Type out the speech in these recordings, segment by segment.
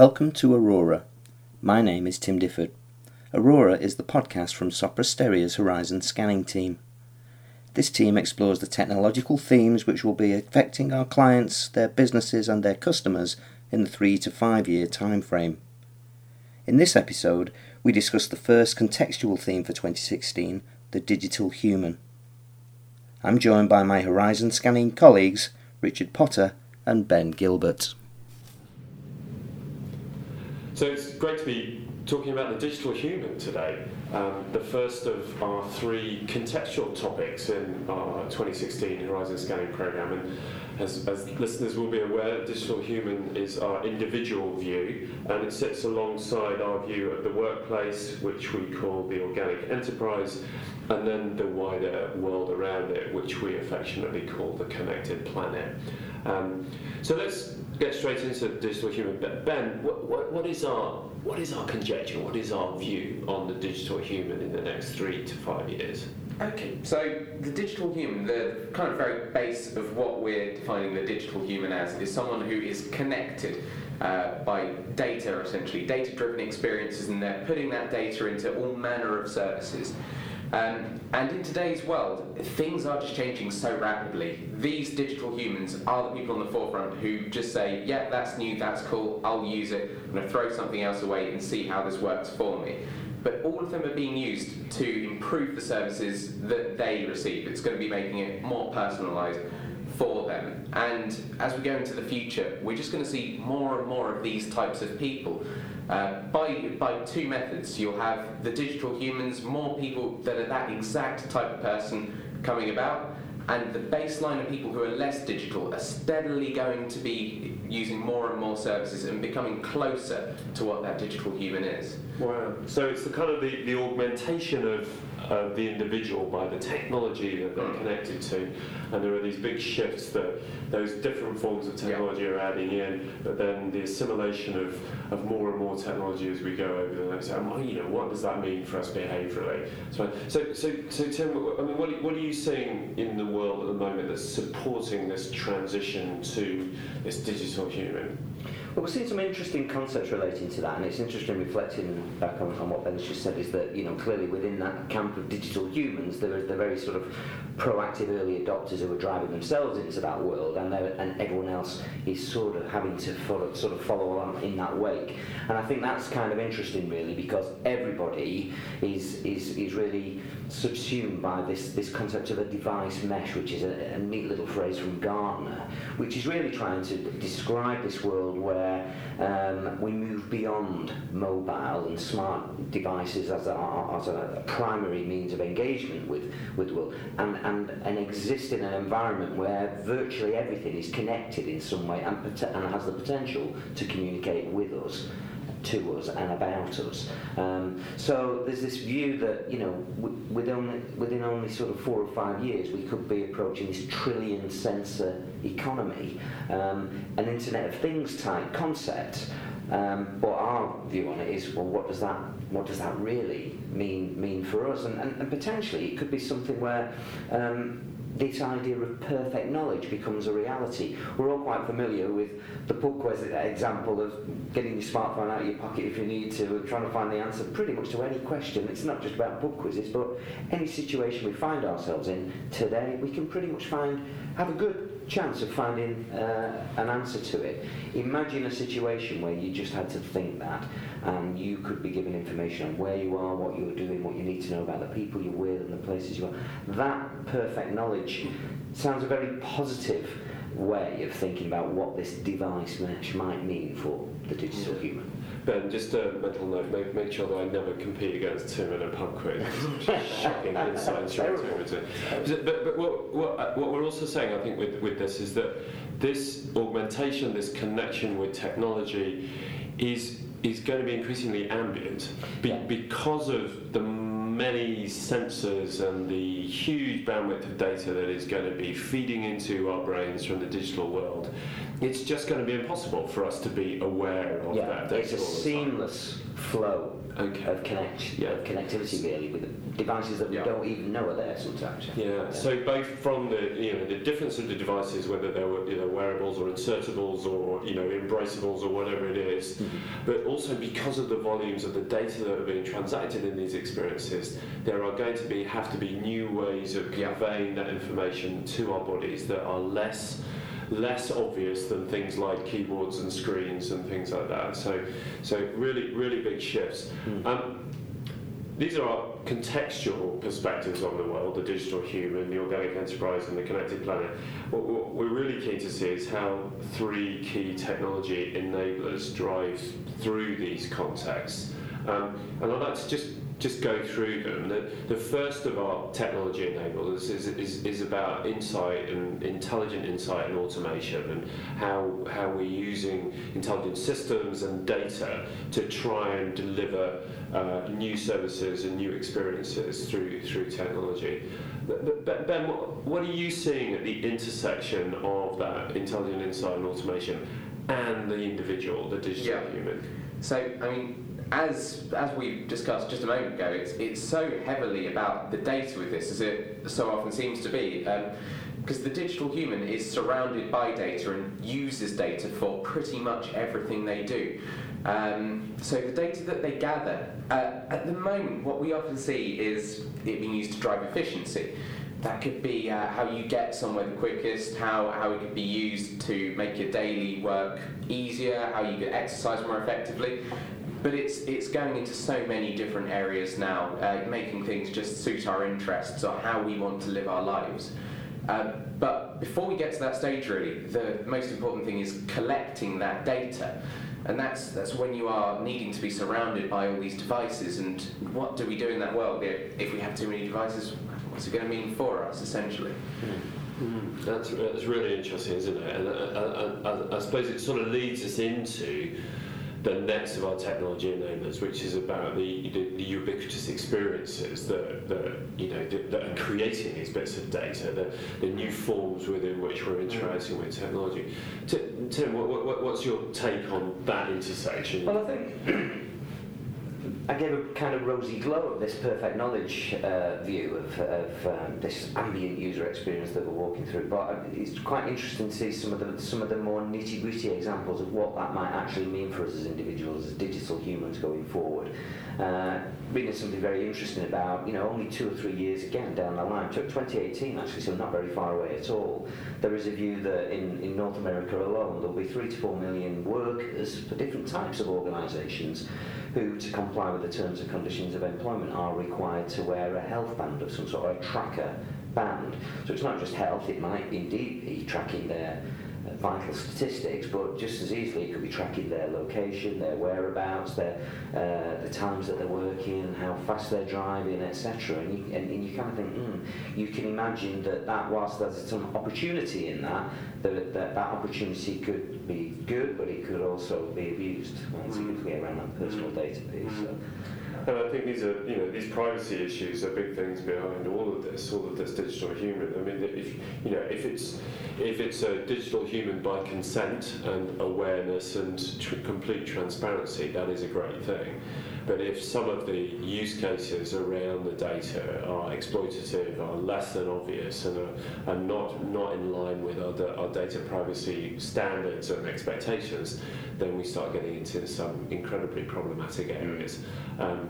Welcome to Aurora. My name is Tim Difford. Aurora is the podcast from Sopra Steria's Horizon Scanning team. This team explores the technological themes which will be affecting our clients, their businesses, and their customers in the three to five year time frame. In this episode, we discuss the first contextual theme for 2016 the digital human. I'm joined by my Horizon Scanning colleagues, Richard Potter and Ben Gilbert. So it's great to be talking about the digital human today, um, the first of our three contextual topics in our 2016 Horizon Scanning Programme. And as, as listeners will be aware, digital human is our individual view and it sits alongside our view of the workplace, which we call the organic enterprise, and then the wider world around it, which we affectionately call the connected planet. Um, so let's get straight into digital human. Ben, what, what, what is our what is our conjecture? What is our view on the digital human in the next three to five years? Okay, so the digital human, the kind of very base of what we're defining the digital human as, is someone who is connected uh, by data, essentially, data driven experiences, and they're putting that data into all manner of services. Um, and in today's world, things are just changing so rapidly. These digital humans are the people on the forefront who just say, yeah, that's new, that's cool, I'll use it, I'm going to throw something else away and see how this works for me. But all of them are being used to improve the services that they receive. It's going to be making it more personalised for them. And as we go into the future, we're just going to see more and more of these types of people. Uh, by, by two methods, you'll have the digital humans, more people that are that exact type of person coming about, and the baseline of people who are less digital are steadily going to be using more and more services and becoming closer to what that digital human is. Wow. So it's the kind of the, the augmentation of uh, the individual by the technology that they're mm. connected to. And there are these big shifts that those different forms of technology yeah. are adding in, but then the assimilation of, of more and more technology as we go over the next time. You know, what does that mean for us behaviourally? So, so, so, so Tim, I mean, what, what are you seeing in the world at the moment that's supporting this transition to this digital human? Well, we're seeing some interesting concepts relating to that, and it's interesting reflecting back on, on what Ben's just said is that, you know, clearly within that camp of digital humans, there are the very sort of proactive early adopters who are driving themselves into that world, and, and everyone else is sort of having to follow, sort of follow along in that wake. And I think that's kind of interesting, really, because everybody is, is, is really subsumed by this, this concept of a device mesh, which is a, a neat little phrase from Gartner, which is really trying to describe this world where um, we move beyond mobile and smart devices as a, as a primary means of engagement with, with the world and, and, and exist in an environment where virtually everything is connected in some way and, and has the potential to communicate with us to us and about us. Um, so there's this view that you know within only, within only sort of four or five years we could be approaching this trillion sensor economy, um, an Internet of Things type concept. Um, but our view on it is, well, what does that what does that really mean mean for us? And, and, and potentially it could be something where um, this idea of perfect knowledge becomes a reality. We're all quite familiar with the quiz example of getting your smartphone out of your pocket if you need to, and trying to find the answer pretty much to any question. It's not just about pub quizzes, but any situation we find ourselves in today, we can pretty much find have a good chance of finding uh, an answer to it. Imagine a situation where you just had to think that and you could be given information on where you are, what you're doing, what you need to know about the people you're with and the places you are. That perfect knowledge sounds a very positive way of thinking about what this device mesh might mean for the digital human. Ben, just a mental note, make, make sure that I never compete against Tim in a pub quiz. Shocking insights right over But, but what, what, uh, what we're also saying, I think, with, with this is that this augmentation, this connection with technology is is going to be increasingly ambient be, yeah. because of the many sensors and the huge bandwidth of data that is going to be feeding into our brains from the digital world. It's just going to be impossible for us to be aware of yeah, that data. It's a seamless flow Okay. of connect Yeah. of connectivity really with devices that we Yeah. don't even know are there sometimes. Yeah, so both from the you know the difference of the devices, whether they were you know wearables or insertables or you know embraceables or whatever it is, Mm-hmm. but also because of the volumes of the data that are being transacted in these experiences, there are going to be have to be new ways of Yeah. conveying that information to our bodies that are less less obvious than things like keyboards and screens and things like that. So so really really big shifts. Mm. Um, these are our contextual perspectives on the world, the digital human, the organic enterprise, and the connected planet. What, what we're really keen to see is how three key technology enablers drive through these contexts. Um, and I'd like to just just go through them. The, the first of our technology enablers is, is, is about insight and intelligent insight and automation and how, how we're using intelligent systems and data to try and deliver uh, new services and new experiences through, through technology. But, Ben, what, what are you seeing at the intersection of that intelligent insight and automation and the individual, the digital Yeah. human? So, I mean, as as we discussed just a moment ago, it's it's so heavily about the data with this, as it so often seems to be. because the digital human is surrounded by data and uses data for pretty much everything they do. Um, so the data that they gather, uh, at the moment, what we often see is it being used to drive efficiency. That could be uh, how you get somewhere the quickest, how, how it could be used to make your daily work easier, how you could exercise more effectively. But it's, it's going into so many different areas now, uh, making things just suit our interests or how we want to live our lives. Um, but before we get to that stage, really, the most important thing is collecting that data. And that's, that's when you are needing to be surrounded by all these devices. And what do we do in that world? If if we have too many devices, what's it going to mean for us, essentially? Mm, That's, that's really interesting, isn't it? And I, I, I, I suppose it sort of leads us into the next of our technology enablers, which is about the, the, the ubiquitous experiences that, that you know that, that are creating these bits of data, the, the new forms within which we're interacting with technology. Tim, what, what, what's your take on that intersection? Well, I think I gave a kind of rosy glow of this perfect knowledge uh, view of, of um, this ambient user experience that we're walking through. But it's quite interesting to see some of the some of the more nitty gritty examples of what that might actually mean for us as individuals, as digital humans going forward. Uh, reading something very interesting about, you know, only two or three years again down the line, took 2018 actually, so not very far away at all. There is a view that in, in North America alone, there'll be three to four million workers for different types of organisations who, to comply with the terms and conditions of employment, are required to wear a health band of some sort, or a tracker band. So it's not just health, it might indeed be tracking their vital statistics, but just as easily it could be tracking their location, their whereabouts, their, uh, the times that they're working, how fast they're driving, etc. And you, and, and you kind of think, mm, you can imagine that, that whilst there's some opportunity in that, that, that that opportunity could be good, but it could also be abused once you Mm. get around that personal data piece. So. And I think these are, you know, these privacy issues are big things behind all of this, all of this digital human. I mean, if you know, if it's if it's a digital human by consent and awareness and tr- complete transparency, that is a great thing. But if some of the use cases around the data are exploitative, are less than obvious, and are, are not not in line with our, our data privacy standards and expectations, then we start getting into some incredibly problematic areas. Um,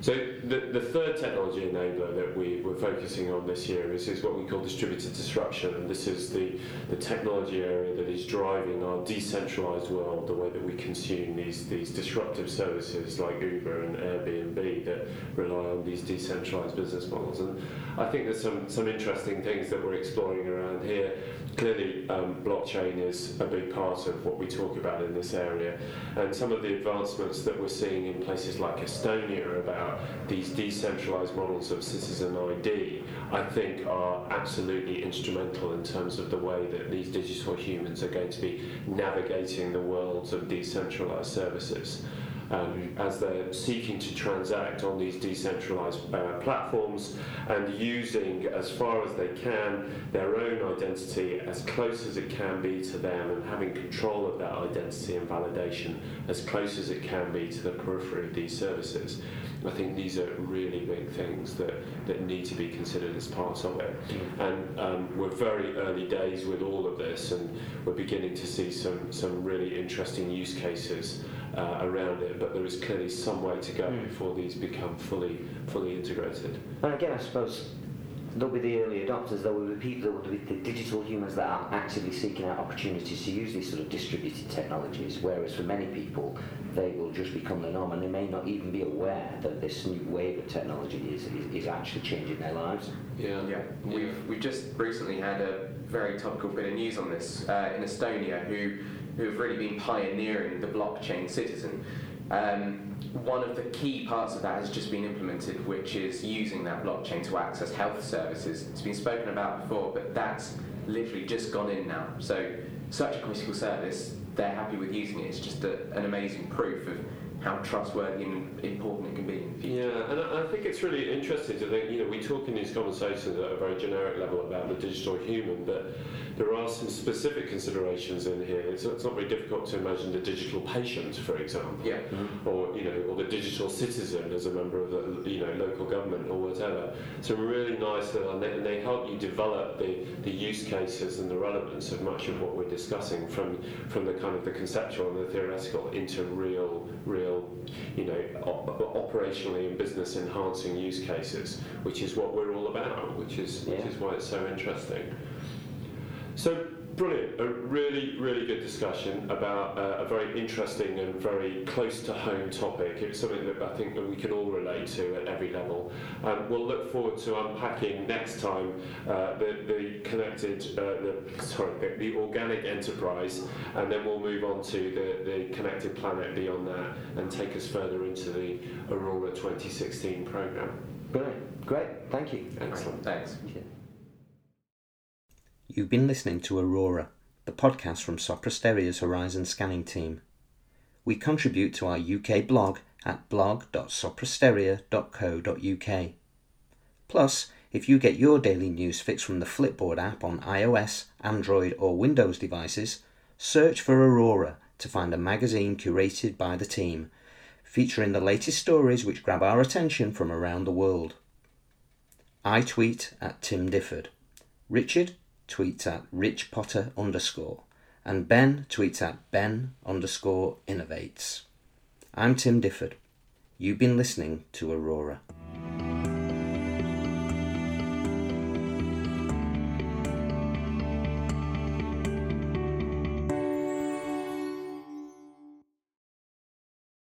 so the, the third technology enabler that we, we're focusing on this year is, is what we call distributed disruption, and this is the, the technology area that is driving our decentralized world, the way that we consume these, these disruptive services like Uber and Airbnb that rely on these decentralized business models. And I think there's some, some interesting things that we're exploring around here. Clearly, um, blockchain is a big part of what we talk about in this area, and some of the advancements that we're seeing in places like Estonia about these decentralized models of citizen ID, I think are absolutely instrumental in terms of the way that these digital humans are going to be navigating the worlds of decentralized services. um, as they're seeking to transact on these decentralized uh, platforms and using, as far as they can, their own identity as close as it can be to them and having control of that identity and validation as close as it can be to the periphery of these services. I think these are really big things that, that need to be considered as part of it. Mm. And um, we're very early days with all of this, and we're beginning to see some, some really interesting use cases uh, around it, but there is clearly some way to go mm. before these become fully, fully integrated. And again, I suppose there'll be the early adopters, there will be people, there will be the digital humans that are actively seeking out opportunities to use these sort of distributed technologies, whereas for many people, they will just become the norm and they may not even be aware that this new wave of technology is, is, is actually changing their lives. Yeah. yeah. We've, we've just recently had a very topical bit of news on this uh, in Estonia, who, who have really been pioneering the blockchain citizen. Um, one of the key parts of that has just been implemented, which is using that blockchain to access health services. It's been spoken about before, but that's literally just gone in now. So, such a critical service, they're happy with using it. It's just a, an amazing proof of how trustworthy and important it can be in the future. Yeah, and I think it's really interesting to think, you know, we talk in these conversations at a very generic level about the digital human, but there are some specific considerations in here. It's, it's not very difficult to imagine the digital patient, for example, yeah. Mm-hmm. or you know, or the digital citizen as a member of the you know local government or whatever. So really nice, and they, and they help you develop the, the use cases and the relevance of much of what we're discussing from from the kind of the conceptual and the theoretical into real real you know op- operationally and business enhancing use cases, which is what we're all about, which is yeah. which is why it's so interesting. So brilliant, a really, really good discussion about uh, a very interesting and very close to home topic. It's something that I think that we can all relate to at every level. Um, we'll look forward to unpacking next time uh, the, the connected, uh, the, sorry, the, the, organic enterprise, and then we'll move on to the, the connected planet beyond that and take us further into the Aurora 2016 program. Brilliant, great, thank you. Excellent, thanks. You've been listening to Aurora, the podcast from Sopra Horizon Scanning team. We contribute to our UK blog at blog.soprasteria.co.uk. Plus, if you get your daily news fix from the Flipboard app on iOS, Android, or Windows devices, search for Aurora to find a magazine curated by the team, featuring the latest stories which grab our attention from around the world. I tweet at Tim Difford. Richard tweets at Rich Potter underscore, and Ben tweets at Ben underscore innovates. I'm Tim Difford. You've been listening to Aurora.